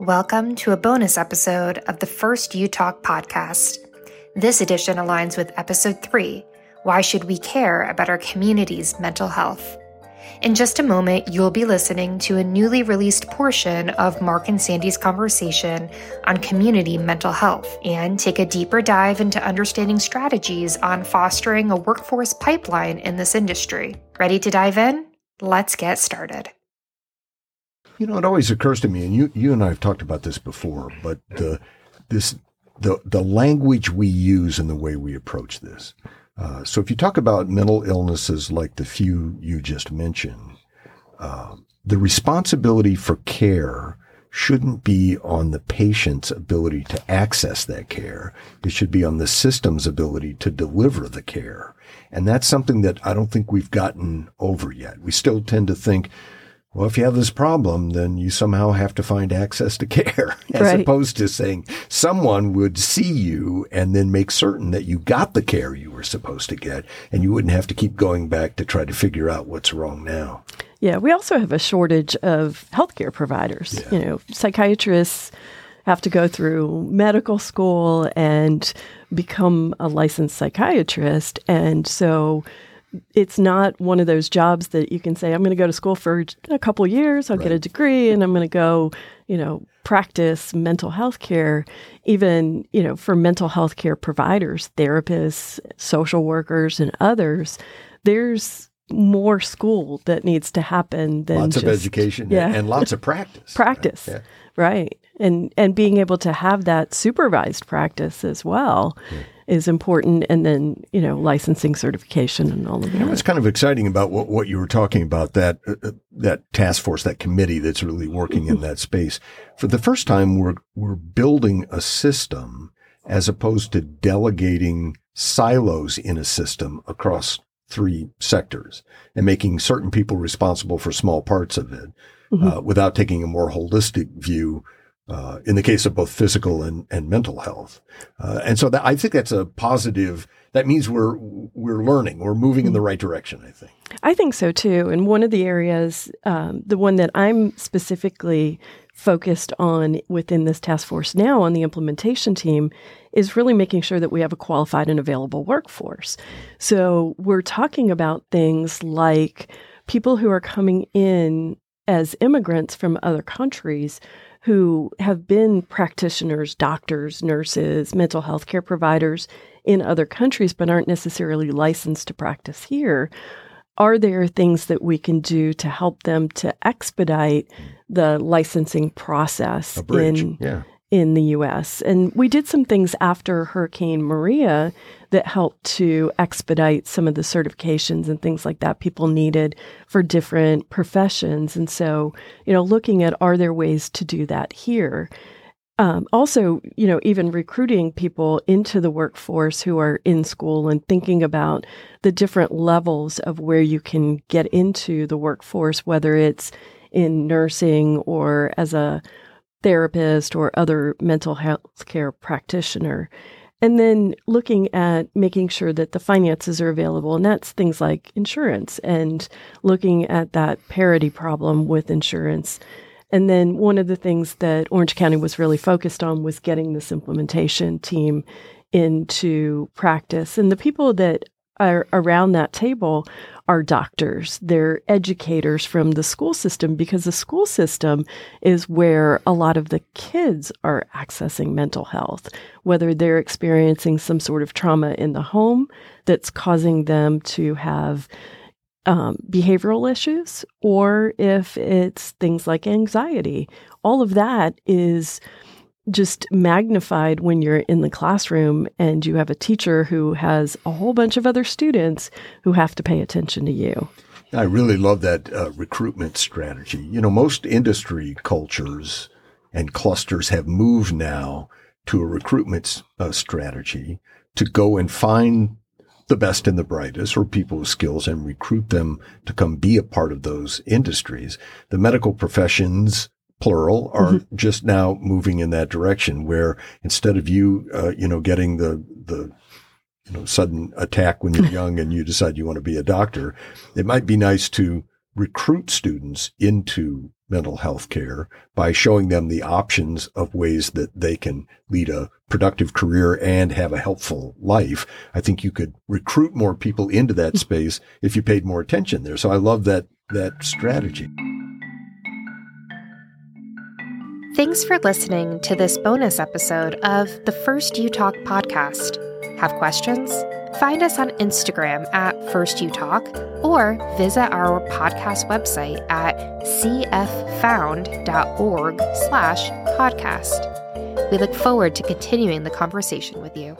Welcome to a bonus episode of the First You Talk podcast. This edition aligns with episode three Why Should We Care About Our Community's Mental Health? In just a moment, you'll be listening to a newly released portion of Mark and Sandi's conversation on community mental health and take a deeper dive into understanding strategies on fostering a workforce pipeline in this industry. Ready to dive in? Let's get started. You know, it always occurs to me, and you, you and I have talked about this before, but the, this, the, the language we use and the way we approach this. Uh, so if you talk about mental illnesses like the few you just mentioned, uh, the responsibility for care shouldn't be on the patient's ability to access that care. It should be on the system's ability to deliver the care. And that's something that I don't think we've gotten over yet. We still tend to think, well, if you have this problem, then you somehow have to find access to care, as Right. opposed to saying someone would see you and then make certain that you got the care you were supposed to get, and you wouldn't have to keep going back to try to figure out what's wrong now. Yeah, we also have a shortage of healthcare providers. You know, psychiatrists have to go through medical school and become a licensed psychiatrist. And so it's not one of those jobs that you can say, I'm going to go to school for a couple years, I'll get a degree, and I'm going to go, you know, practice mental health care. Even, you know, for mental health care providers, therapists, social workers, and others, there's more school that needs to happen than Lots of education yeah. and lots of practice. practice Yeah. right and and being able to have that supervised practice as well is important and then you know licensing certification and all of You know, that what's kind of exciting about what, what you were talking about that uh, uh, that task force, that committee that's really working in that space. For the first time, we're we're building a system as opposed to delegating silos in a system across three sectors and making certain people responsible for small parts of it, uh, without taking a more holistic view. Uh, in the case of both physical and, and mental health, uh, and so that I think that's a positive. That means we're we're learning, we're moving in the right direction. I think. I think so too. And one of the areas, um, the one that I'm specifically focused on within this task force now on the implementation team is really making sure that we have a qualified and available workforce. So we're talking about things like people who are coming in as immigrants from other countries who have been practitioners, doctors, nurses, mental health care providers in other countries, but aren't necessarily licensed to practice here. Are there things that we can do to help them to expedite the licensing process A bridge. in yeah. In the US. And we did some things after Hurricane Maria that helped to expedite some of the certifications and things like that people needed for different professions. And so, you know, looking at are there ways to do that here? Um, also, you know, even recruiting people into the workforce who are in school and thinking about the different levels of where you can get into the workforce, whether it's in nursing or as a therapist or other mental health care practitioner. And then looking at making sure that the finances are available. And that's things like insurance and looking at that parity problem with insurance. And then one of the things that Orange County was really focused on was getting this implementation team into practice. And the people that are around that table are doctors, they're educators from the school system because the school system is where a lot of the kids are accessing mental health, whether they're experiencing some sort of trauma in the home that's causing them to have um, behavioral issues, or if it's things like anxiety. All of that is just magnified when you're in the classroom and you have a teacher who has a whole bunch of other students who have to pay attention to you. I really love that uh, recruitment strategy. You know, most industry cultures and clusters have moved now to a recruitment uh, strategy to go and find the best and the brightest or people with skills and recruit them to come be a part of those industries. The medical professions plural are just now moving in that direction where instead of you uh, you know getting the the you know sudden attack when you're young and you decide you want to be a doctor it might be nice to recruit students into mental health care by showing them the options of ways that they can lead a productive career and have a helpful life. I think you could recruit more people into that space if you paid more attention there. So I love that, that strategy. Thanks for listening to this bonus episode of the First You Talk podcast. Have questions? Find us on Instagram at First You Talk or visit our podcast website at cffound.org slash podcast. We look forward to continuing the conversation with you.